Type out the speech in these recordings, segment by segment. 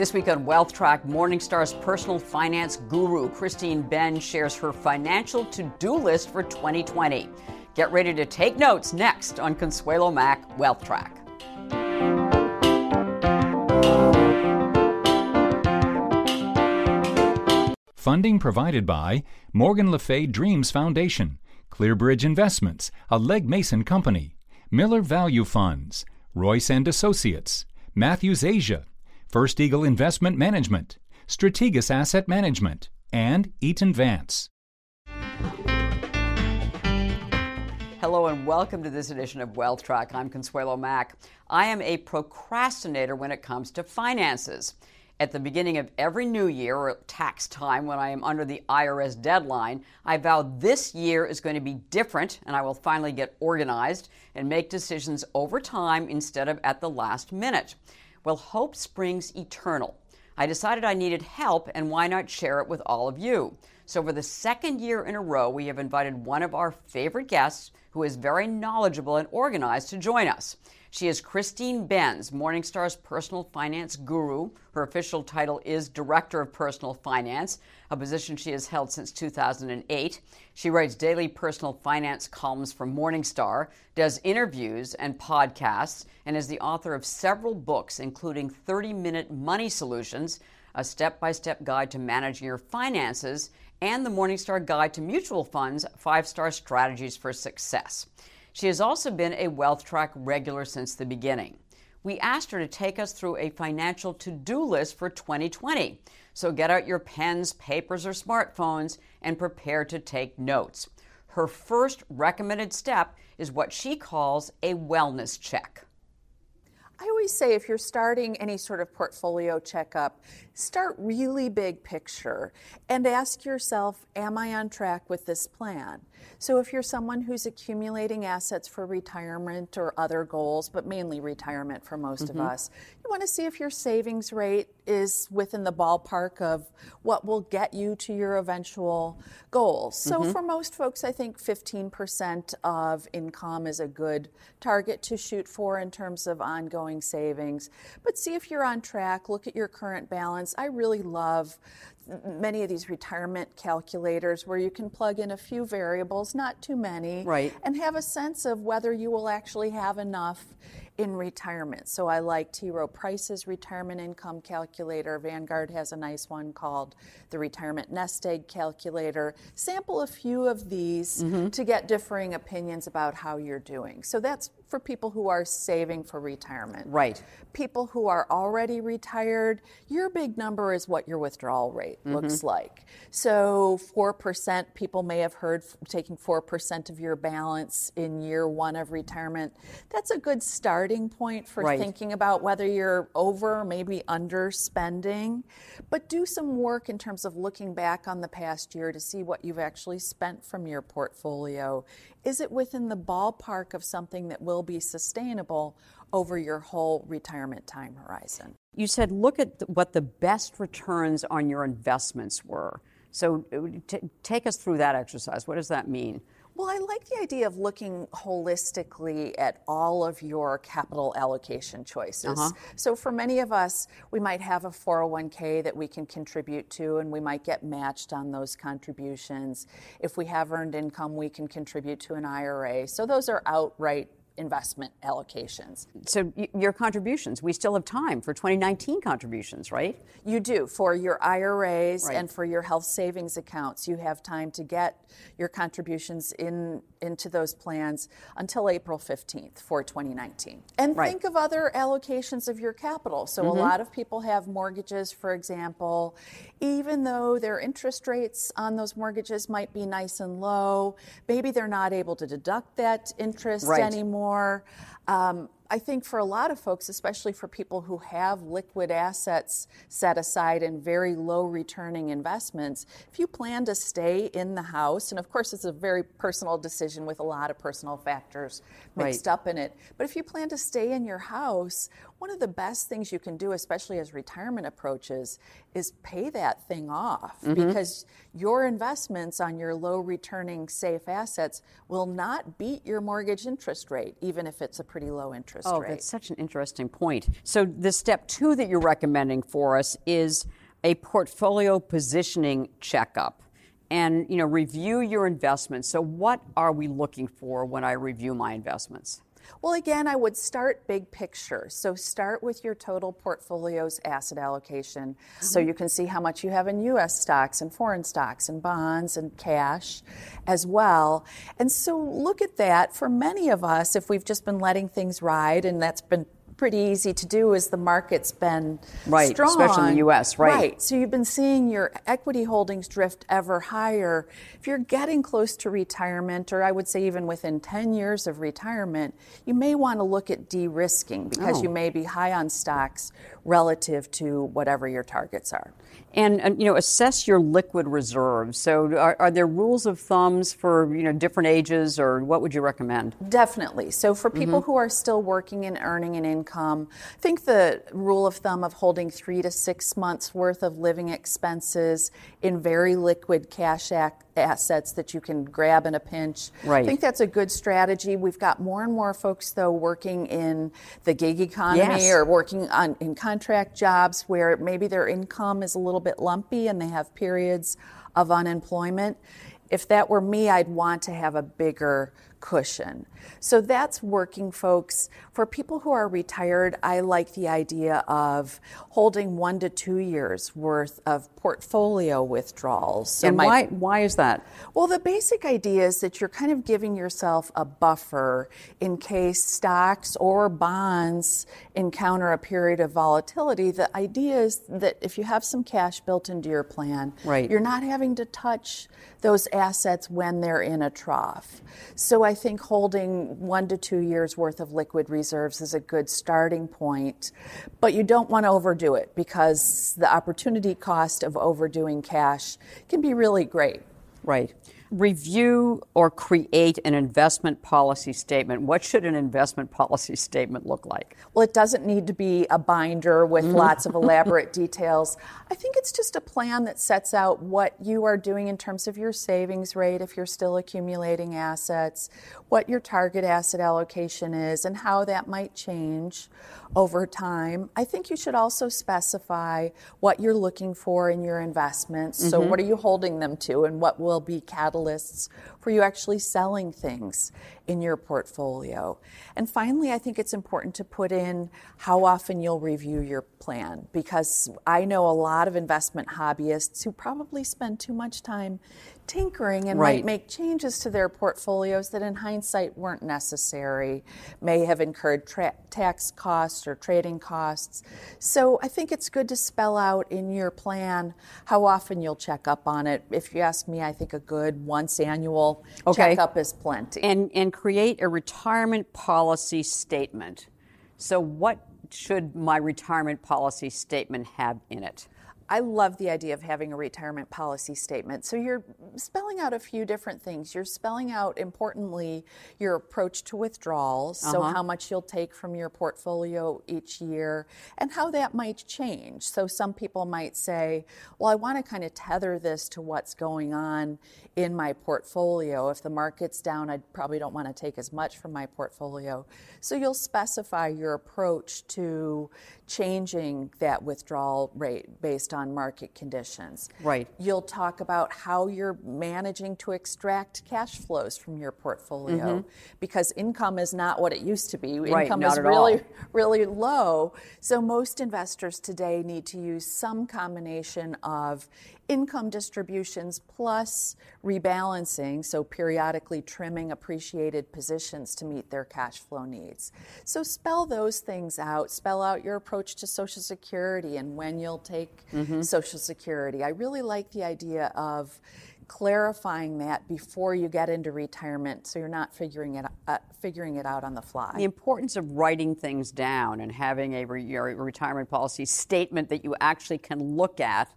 This week on Wealth Track, Morningstar's personal finance guru, Christine Benz, shares her financial to do list for 2020. Get ready to take notes next on Consuelo Mack Wealth Track. Funding provided by Morgan Le Fay Dreams Foundation, Clearbridge Investments, a Legg Mason company, Miller Value Funds, Royce and Associates, Matthews Asia, First Eagle Investment Management, Strategas Asset Management, and Eaton Vance. Hello and welcome to this edition of Wealth Track. I'm Consuelo Mack. I am a procrastinator when it comes to finances. At the beginning of every new year or tax time, when I am under the IRS deadline, I vow this year is going to be different and I will finally get organized and make decisions over time instead of at the last minute. Well, hope springs eternal. I decided I needed help, and why not share it with all of you? So, for the second year in a row, we have invited one of our favorite guests who is very knowledgeable and organized to join us. She is Christine Benz, Morningstar's personal finance guru. Her official title is Director of Personal Finance, a position she has held since 2008. She writes daily personal finance columns for Morningstar, does interviews and podcasts, and is the author of several books, including 30 Minute Money Solutions, a step by step guide to managing your finances, and the Morningstar Guide to Mutual Funds Five Star Strategies for Success. She has also been a Wealth Track regular since the beginning. We asked her to take us through a financial to do list for 2020. So get out your pens, papers, or smartphones and prepare to take notes. Her first recommended step is what she calls a wellness check. I always say if you're starting any sort of portfolio checkup, start really big picture and ask yourself, Am I on track with this plan? So, if you're someone who's accumulating assets for retirement or other goals, but mainly retirement for most mm-hmm. of us, you want to see if your savings rate is within the ballpark of what will get you to your eventual goals. So, mm-hmm. for most folks, I think 15% of income is a good target to shoot for in terms of ongoing savings. But see if you're on track, look at your current balance. I really love many of these retirement calculators where you can plug in a few variables, not too many, right. and have a sense of whether you will actually have enough in retirement. So I like T. Rowe Price's retirement income calculator. Vanguard has a nice one called the retirement nest egg calculator. Sample a few of these mm-hmm. to get differing opinions about how you're doing. So that's for people who are saving for retirement. Right. People who are already retired, your big number is what your withdrawal rate mm-hmm. looks like. So 4%, people may have heard taking 4% of your balance in year one of retirement. That's a good starting point for right. thinking about whether you're over, maybe under spending. But do some work in terms of looking back on the past year to see what you've actually spent from your portfolio is it within the ballpark of something that will be sustainable over your whole retirement time horizon? You said look at what the best returns on your investments were. So uh, t- take us through that exercise. What does that mean? Well, I like the idea of looking holistically at all of your capital allocation choices. Uh-huh. So, for many of us, we might have a 401k that we can contribute to, and we might get matched on those contributions. If we have earned income, we can contribute to an IRA. So, those are outright investment allocations. So your contributions, we still have time for 2019 contributions, right? You do. For your IRAs right. and for your health savings accounts, you have time to get your contributions in into those plans until April 15th for 2019. And right. think of other allocations of your capital. So mm-hmm. a lot of people have mortgages, for example, even though their interest rates on those mortgages might be nice and low, maybe they're not able to deduct that interest right. anymore more um, I think for a lot of folks, especially for people who have liquid assets set aside in very low returning investments, if you plan to stay in the house, and of course it's a very personal decision with a lot of personal factors mixed right. up in it, but if you plan to stay in your house, one of the best things you can do, especially as retirement approaches, is pay that thing off mm-hmm. because your investments on your low returning safe assets will not beat your mortgage interest rate, even if it's a pretty low interest oh, rate. that's such an interesting point. So, the step two that you're recommending for us is a portfolio positioning checkup and you know review your investments. So what are we looking for when I review my investments? Well, again, I would start big picture. So start with your total portfolio's asset allocation mm-hmm. so you can see how much you have in US stocks and foreign stocks and bonds and cash as well. And so look at that. For many of us, if we've just been letting things ride and that's been pretty easy to do as the market's been right, strong. especially in the U.S. Right. Right. So you've been seeing your equity holdings drift ever higher. If you're getting close to retirement, or I would say even within 10 years of retirement, you may want to look at de-risking because oh. you may be high on stocks relative to whatever your targets are. And, and, you know, assess your liquid reserves. So, are, are, there rules of thumbs for you know different ages, or what would you recommend? Definitely. So, for people mm-hmm. who are still working and earning an income, I think the rule of thumb of holding three to six months worth of living expenses in very liquid cash ac- assets that you can grab in a pinch. Right. I think that's a good strategy. We've got more and more folks though working in the gig economy yes. or working on in contract jobs where maybe their income is a little bit lumpy and they have periods of unemployment. If that were me, I'd want to have a bigger cushion. So that's working folks. For people who are retired, I like the idea of holding one to two years worth of portfolio withdrawals. So and my, why, why is that? Well, the basic idea is that you're kind of giving yourself a buffer in case stocks or bonds encounter a period of volatility. The idea is that if you have some cash built into your plan, right. you're not having to touch those assets when they're in a trough. So I think holding one to two years worth of liquid reserves is a good starting point, but you don't want to overdo it because the opportunity cost of overdoing cash can be really great. Right review or create an investment policy statement. What should an investment policy statement look like? Well, it doesn't need to be a binder with mm-hmm. lots of elaborate details. I think it's just a plan that sets out what you are doing in terms of your savings rate if you're still accumulating assets, what your target asset allocation is, and how that might change over time. I think you should also specify what you're looking for in your investments. Mm-hmm. So, what are you holding them to, and what will be catalysts for you actually selling things in your portfolio? And finally, I think it's important to put in how often you'll review your plan because I know a lot of investment hobbyists who probably spend too much time tinkering and right. might make changes to their portfolios that in hindsight weren't necessary, may have incurred tra- tax costs or trading costs. So I think it's good to spell out in your plan how often you'll check up on it. If you ask me, I think a good once annual okay. checkup is plenty. And, and create a retirement policy statement. So, what should my retirement policy statement have in it? I love the idea of having a retirement policy statement. So you're spelling out a few different things. You're spelling out, importantly, your approach to withdrawals, uh-huh. so how much you'll take from your portfolio each year, and how that might change. So some people might say, well, I want to kind of tether this to what's going on in my portfolio. If the market's down, I probably don't want to take as much from my portfolio. So you'll specify your approach to changing that withdrawal rate based on market conditions. Right. You'll talk about how you're managing to extract cash flows from your portfolio mm-hmm. because income is not what it used to be. Right, income is really all. really low. So most investors today need to use some combination of income distributions plus rebalancing, so periodically trimming appreciated positions to meet their cash flow needs. So spell those things out, spell out your approach to Social Security and when you'll take mm-hmm. Social Security. I really like the idea of clarifying that before you get into retirement so you're not figuring it uh, figuring it out on the fly. The importance of writing things down and having a re- retirement policy statement that you actually can look at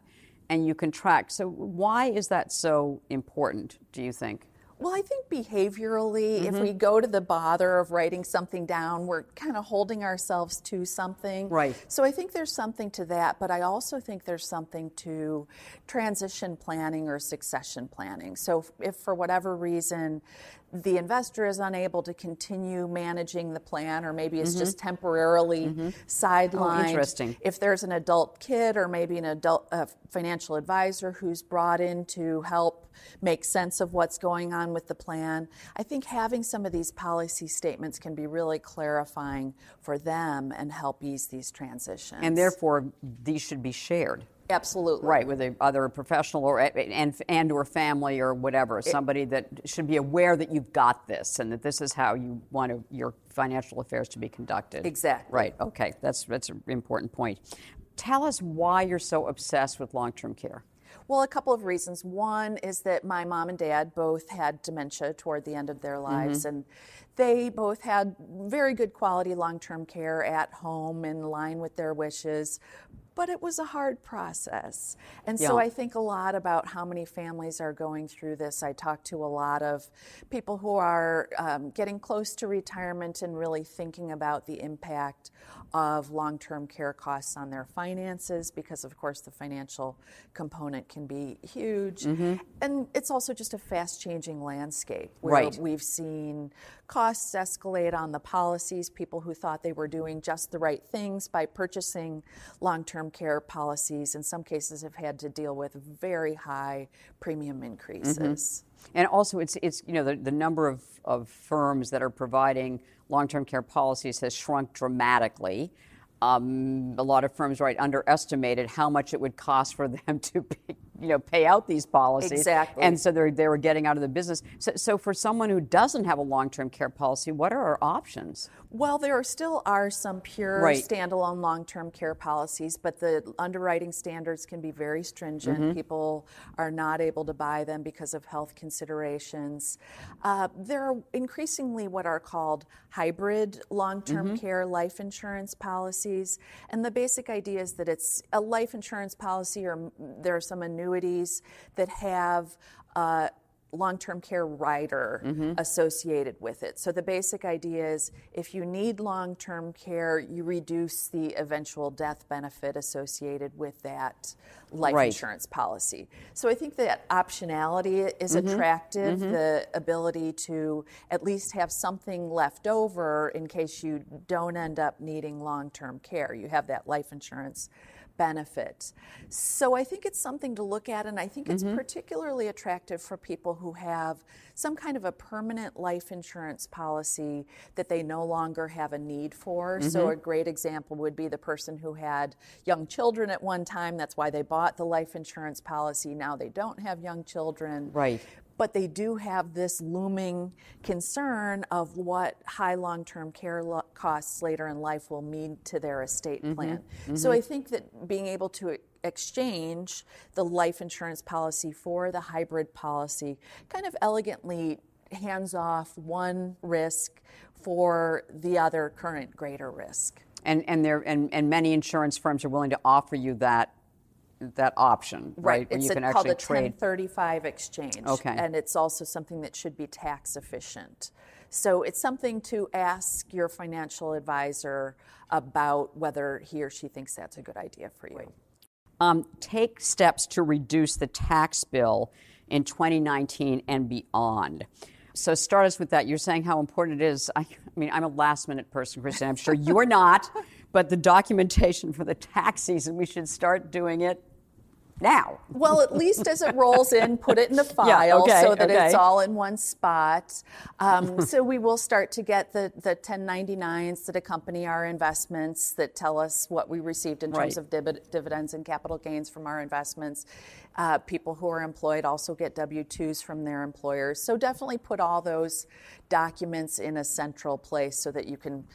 and you can track. So, why is that so important, do you think? Well, I think behaviorally, mm-hmm. if we go to the bother of writing something down, we're kind of holding ourselves to something. Right. So I think there's something to that, but I also think there's something to transition planning or succession planning. So if, if for whatever reason the investor is unable to continue managing the plan, or maybe it's mm-hmm. just temporarily mm-hmm. sidelined. Oh, interesting. If there's an adult kid, or maybe an adult uh, financial advisor who's brought in to help make sense of what's going on with the plan, I think having some of these policy statements can be really clarifying for them and help ease these transitions. And therefore, these should be shared. Absolutely. Right, with a, either a professional or and and or family or whatever, it, somebody that should be aware that you've got this and that this is how you want to, your financial affairs to be conducted. Exactly. Right. Okay, that's that's an important point. Tell us why you're so obsessed with long-term care. Well, a couple of reasons. One is that my mom and dad both had dementia toward the end of their lives, mm-hmm. and they both had very good quality long term care at home in line with their wishes but it was a hard process. And so. I think a lot about how many families are going through this. I talk to a lot of people who are um, getting close to retirement and really thinking about the impact of long term care costs on their finances because, of course, the financial component can be huge. Mm-hmm. And it's also just a fast changing landscape where right. we've seen costs escalate on the policies, people who thought they were doing just the right things by purchasing long term care policies, in some cases, have had to deal with very high premium increases. Mm-hmm. And also, it's, it's you know, the, the number of, of firms that are providing long term care policies has shrunk dramatically. Um, a lot of firms right underestimated how much it would cost for them to you know pay out these policies. Exactly. And so they they were getting out of the business. So, so for someone who doesn't have a long-term care policy what are our options? Well there are still are some pure right. standalone long-term care policies but the underwriting standards can be very stringent. Mm-hmm. people are not able to buy them because of health considerations. Uh, there are increasingly what are called hybrid long-term mm-hmm. care life insurance policies. And the basic idea is that it's a life insurance policy or there are some annuities annuities that have uh, long term care rider mm-hmm. associated with it. So the basic idea is if you need long term care, you reduce the eventual death benefit associated with that life right. insurance policy. So I think that optionality is mm-hmm. attractive, mm-hmm. the ability to at least have something left over in case you don't end up needing long term care. You have that life insurance benefit. So I think it's something to look at, and I think it's mm-hmm. particularly attractive for people who have some kind of a permanent life insurance policy that they no longer have a need for. Mm-hmm. So a great example would be the person who had young children at one time. That's why they bought the life insurance policy. Now they don't have young children. Right but they do have this looming concern of what high long term care lo- costs later in life will mean to their estate mm-hmm. plan. Mm-hmm. So I think that being able to exchange the life insurance policy for the hybrid policy kind of elegantly hands off one risk for the other current greater risk. And, and, there, and, and many insurance firms are willing to offer you that that option, right? right. Where it's you can a, called a 1035 exchange. Okay. And it's also something that should be tax efficient. So it's something to ask your financial advisor about whether he or she thinks that's a good idea for you. Um, take steps to reduce the tax bill in 2019 and beyond. So start us with that. You're saying how important it is. I, I mean, I'm a last minute person, Kristen. I'm sure you are not. but the documentation for the tax season, we should start doing it now. Well, at least as it rolls in, put it in the file yeah, okay, so that okay. it's all in one spot. Um, so we will start to get the, the 1099s that accompany our investments that tell us what we received in terms right. of div- dividends and capital gains from our investments. Uh, people who are employed also get W 2s from their employers. So definitely put all those documents in a central place so that you can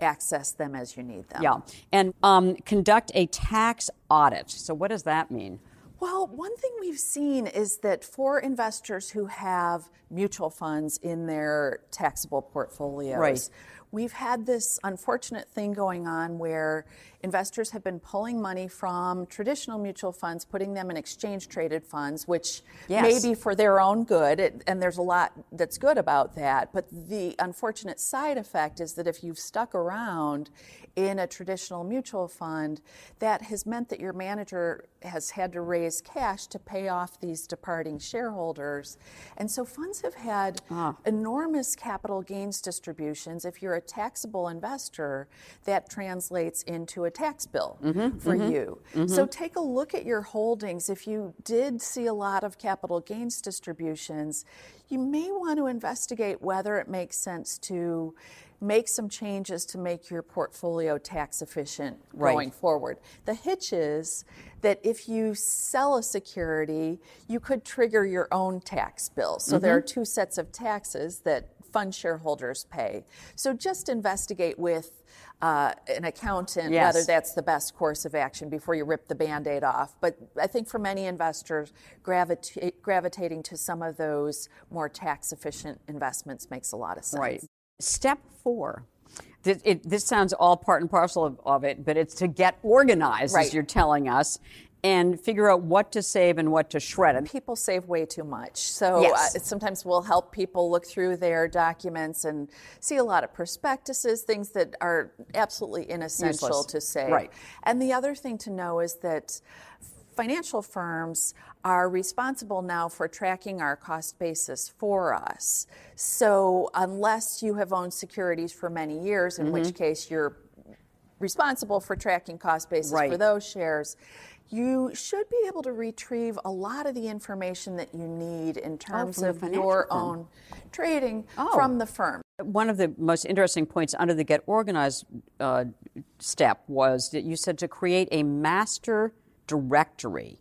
access them as you need them. Yeah. And um, conduct a tax audit. So, what does that mean? Well, one thing we've seen is that for investors who have mutual funds in their taxable portfolios, right. We've had this unfortunate thing going on where investors have been pulling money from traditional mutual funds, putting them in exchange traded funds, which yes. may be for their own good, it, and there's a lot that's good about that. But the unfortunate side effect is that if you've stuck around in a traditional mutual fund, that has meant that your manager has had to raise cash to pay off these departing shareholders. And so funds have had ah. enormous capital gains distributions. If you're a taxable investor, that translates into a tax bill mm-hmm, for mm-hmm, you. Mm-hmm. So take a look at your holdings. If you did see a lot of capital gains distributions, you may want to investigate whether it makes sense to make some changes to make your portfolio tax efficient right. going forward. The hitch is that if you sell a security, you could trigger your own tax bill. So mm-hmm. there are two sets of taxes that fund shareholders pay. So just investigate with uh, an accountant yes. whether that's the best course of action before you rip the band aid off. But I think for many investors, gravita- gravitating to some of those more tax efficient investments makes a lot of sense. Right. Step four. This, it, this sounds all part and parcel of, of, it, but it's to get organized, right. as you're telling us, and figure out what to save and what to shred. And people save way too much. So yes. uh, sometimes we'll help people look through their documents and see a lot of prospectuses, things that are absolutely inessential Useless. to save. Right. And the other thing to know is that financial firms are responsible now for tracking our cost basis for us. So, unless you have owned securities for many years, in mm-hmm. which case you're responsible for tracking cost basis right. for those shares, you should be able to retrieve a lot of the information that you need in oh, terms oh, of your firm. own trading oh. from the firm. One of the most interesting points under the Get Organized uh, step was that you said to create a master directory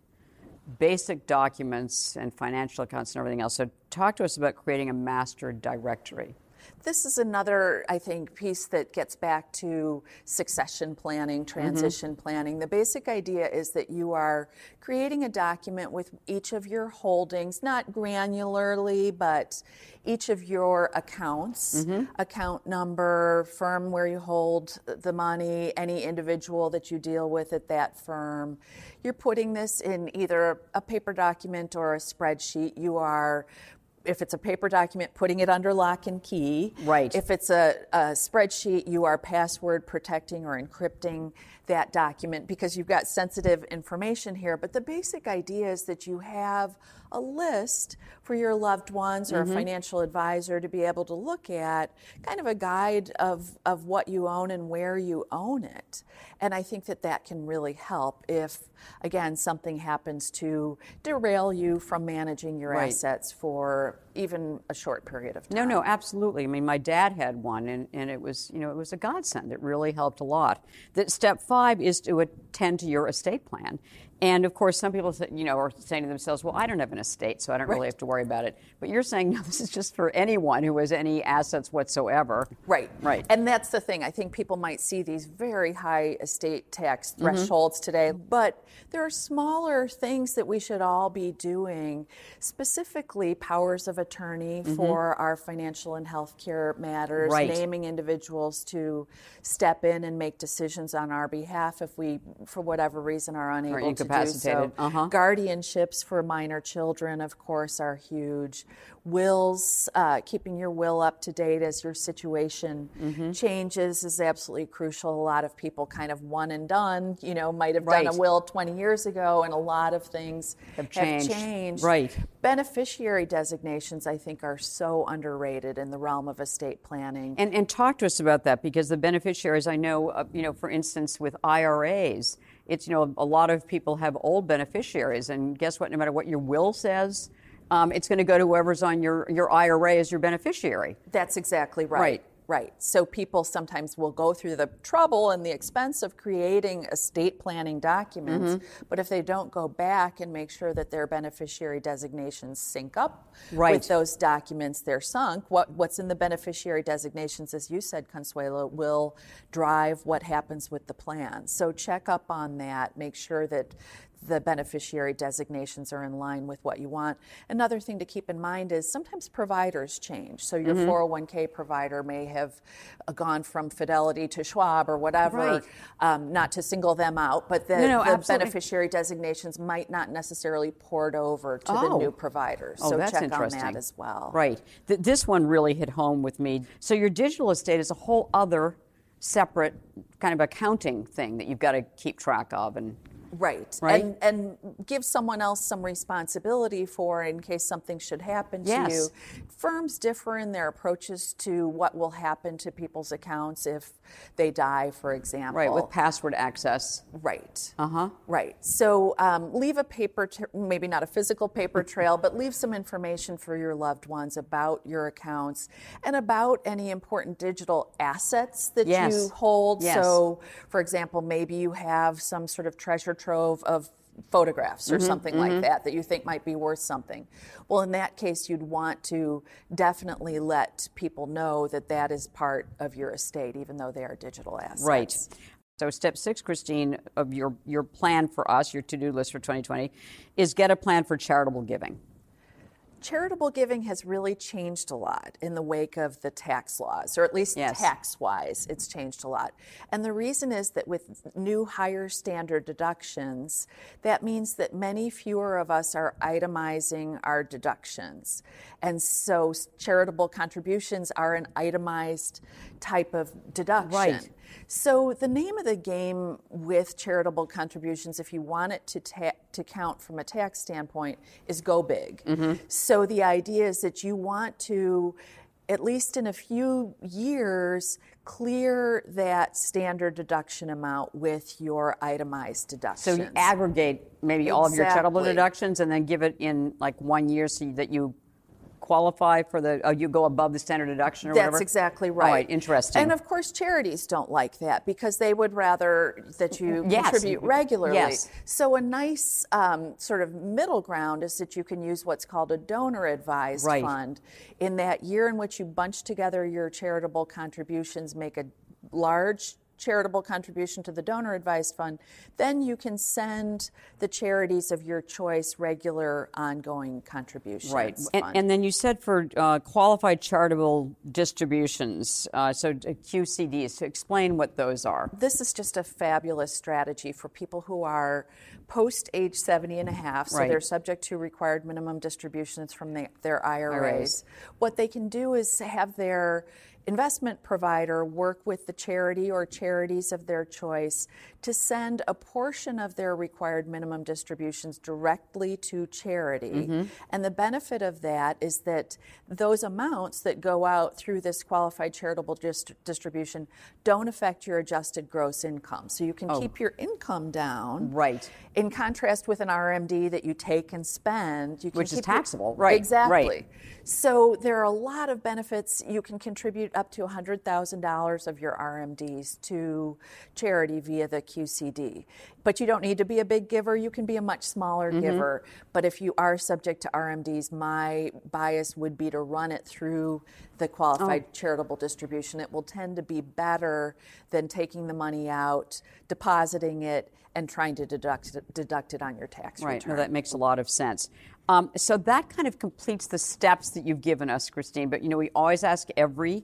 basic documents and financial accounts and everything else. So, talk to us about creating a master directory. This is another, I think, piece that gets back to succession planning, mm-hmm. transition mm-hmm. planning. The basic idea is that you are creating a document with each of your holdings, not granularly, but each of your accounts, mm-hmm. account number, firm where you hold the money, any individual that you deal with at that firm. You're putting this in either a paper document or a spreadsheet. You are if it's a paper document, putting it under lock and key. Right. If it's a, a, spreadsheet, you are password protecting or encrypting that document because you've got sensitive information here. But the basic idea is that you have a list for your loved ones or mm-hmm. a financial advisor to be able to look at, kind of a guide of, of what you own and where you own it. And I think that that can really help if, again, something happens to derail you from managing your right. assets for even a short period of time. No, no, absolutely. I mean, my dad had one, and, and it was, you know, it was a godsend. It really helped a lot. That step five is to attend to your estate plan. And of course, some people, you know, are saying to themselves, "Well, I don't have an estate, so I don't right. really have to worry about it." But you're saying, no, this is just for anyone who has any assets whatsoever. Right, right. And that's the thing. I think people might see these very high estate tax mm-hmm. thresholds mm-hmm. today, but there are smaller things that we should all be doing, specifically powers of attorney mm-hmm. for our financial and healthcare matters, right. naming individuals to step in and make decisions on our behalf if we, for whatever reason, are unable to incapacitated. So. Uh-huh. Guardianships for minor children, of course, are huge. Wills, uh, keeping your will up to date as your situation mm-hmm. changes is absolutely crucial. A lot of people kind of one and done, you know, might have right. done a will 20 years ago, and a lot of things have changed. Have changed. Right. Beneficiary designations, I think, are so underrated in the realm of estate planning. And, and talk to us about that because the beneficiaries, I know, uh, you know, for instance, with IRAs, it's, you know, a lot of people have old beneficiaries, and guess what? No matter what your will says, um, it's going to go to whoever's on your, your IRA as your beneficiary. That's exactly right. Right. Right. So people sometimes will go through the trouble and the expense of creating estate planning documents, mm-hmm. but if they don't go back and make sure that their beneficiary designations sync up right. with those documents, they're sunk. What, what's in the beneficiary designations, as you said, Consuelo, will drive what happens with the plan. So check up on that. Make sure that the beneficiary designations are in line with what you want. Another thing to keep in mind is sometimes providers change. So your mm-hmm. 401k provider may have uh, gone from Fidelity to Schwab or whatever, right. um, not to single them out, but the, no, no, the beneficiary designations might not necessarily port over to oh. the new provider. Oh, so that's check interesting. on that as well. Right. Th- this one really hit home with me. So your digital estate is a whole other separate kind of accounting thing that you've got to keep track of and Right. Right. And, and give someone else some responsibility for in case something should happen to yes. you. Firms differ in their approaches to what will happen to people's accounts if they die, for example. Right, with password access. Right. Uh huh. Right. So um, leave a paper, t- maybe not a physical paper trail, but leave some information for your loved ones about your accounts and about any important digital assets that yes. you hold. Yes. So, for example, maybe you have some sort of treasure trove of photographs or mm-hmm, something mm-hmm. like that that you think might be worth something. Well, in that case, you'd want to definitely let people know that that is part of your estate, even though they are digital assets. Right. So, step six, Christine, of your, your plan for us, your to do list for 2020, is get a plan for charitable giving charitable giving has really changed a lot in the wake of the tax laws, or at least yes. tax wise, it's changed a lot. And the reason is that with new higher standard deductions, that means that many fewer of us are itemizing our deductions. And so charitable contributions are an itemized type of deduction. Right. So the name of the game with charitable contributions, if you want it to ta- to count from a tax standpoint, is go big. Mm-hmm. So the idea is that you want to at least in a few years, clear that standard deduction amount with your itemized deductions. So you aggregate maybe exactly. all of your charitable deductions and then give it in like one year so that you qualify for the, oh, you go above the standard deduction or That's whatever? That's exactly right. Right, interesting. And of course, charities don't like that because they would rather that you yes. contribute regularly. Yes. So a nice um, sort of middle ground is that you can use what's called a donor advised right. fund. In that year in which you bunch together your charitable contributions, make a large charitable contribution to the donor advised fund, then you can send the charities of your choice regular ongoing contributions. Right. And, and, then you said for uh, qualified charitable distributions, uh, so uh, QCDs, to explain what those are. This is just a fabulous strategy for people who are post age 70 and a half, so right. they're subject to required minimum distributions from the, their IRAs. IRAs. What they can do is have their investment provider work with the charity or charities of their choice to send a portion of their required minimum distributions directly to charity. Mm-hmm. And the benefit of that is that those amounts that go out through this qualified charitable dist- distribution don't affect your adjusted gross income. So you can oh. keep your income down. Right. In contrast with an RMD that you take and spend, which is taxable. Your, right. Exactly. Right. So there are a lot of benefits. You can contribute up to $100,000 of your RMDs to charity via the QCD. But you don't need to be a big giver, you can be a much smaller mm-hmm. giver. But if you are subject to RMDs, my bias would be to run it through the qualified oh. charitable distribution. It will tend to be better than taking the money out, depositing it, and trying to deduct it, deduct it on your tax right. return. Right, no, that makes a lot of sense. Um, so that kind of completes the steps that you've given us, Christine. But you know, we always ask every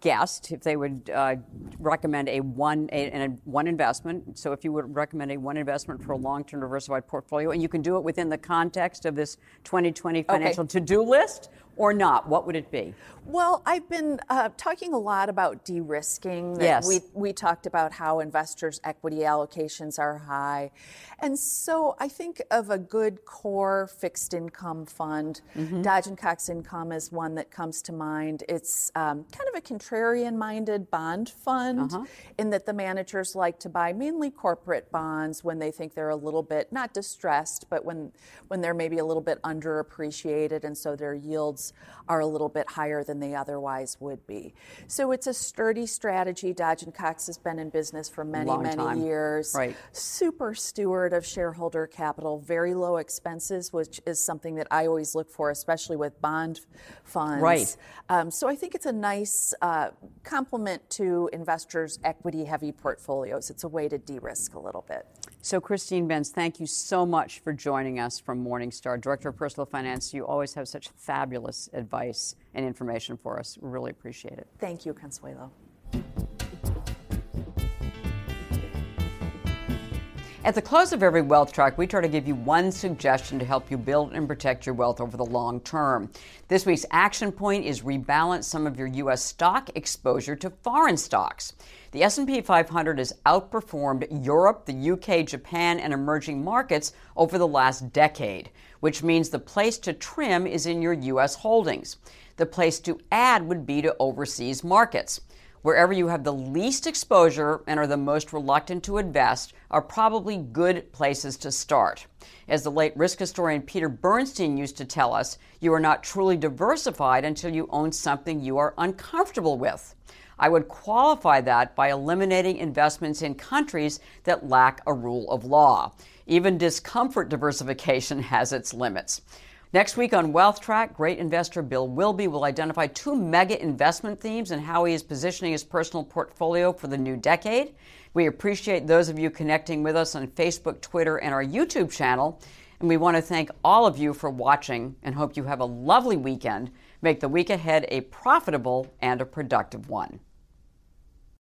guest if they would uh, recommend a one a, a, one investment. So if you would recommend a one investment for a long-term diversified portfolio, and you can do it within the context of this 2020 financial okay. to-do list, or not? What would it be? Well, I've been uh, talking a lot about de-risking. Yes. We, we talked about how investors' equity allocations are high. And so I think of a good core fixed income fund. Mm-hmm. Dodge and Cox Income is one that comes to mind. It's um, kind of a contrarian-minded bond fund uh-huh. in that the managers like to buy mainly corporate bonds when they think they're a little bit, not distressed, but when, when they're maybe a little bit underappreciated and so their yields are a little bit higher than they otherwise would be. So it's a sturdy strategy. Dodge and Cox has been in business for many, Long many time. years. Right. Super steward of shareholder capital, very low expenses, which is something that I always look for, especially with bond funds. Right. Um, so I think it's a nice uh, Uh, complement to investors' equity heavy portfolios. It's a way to de risk a little bit. So, Christine Benz, thank you so much for joining us from Morningstar. Director of Personal Finance, you always have such fabulous advice and information for us. We really appreciate it. Thank you, Consuelo. At the close of every wealth track, we try to give you one suggestion to help you build and protect your wealth over the long term. This week's action point is rebalance some of your US stock exposure to foreign stocks. The S&P 500 has outperformed Europe, the UK, Japan, and emerging markets over the last decade, which means the place to trim is in your US holdings. The place to add would be to overseas markets wherever you have the least exposure and are the most reluctant to invest are probably good places to start. As the late risk historian Peter Bernstein used to tell us, you are not truly diversified until you own something you are uncomfortable with. I would qualify that by eliminating investments in countries that lack a rule of law. Even discomfort diversification has its limits. Next week on Wealth Track, great investor Bill Wilby will identify two mega investment themes and how he is positioning his personal portfolio for the new decade. We appreciate those of you connecting with us on Facebook, Twitter, and our YouTube channel. And we want to thank all of you for watching and hope you have a lovely weekend. Make the week ahead a profitable and a productive one.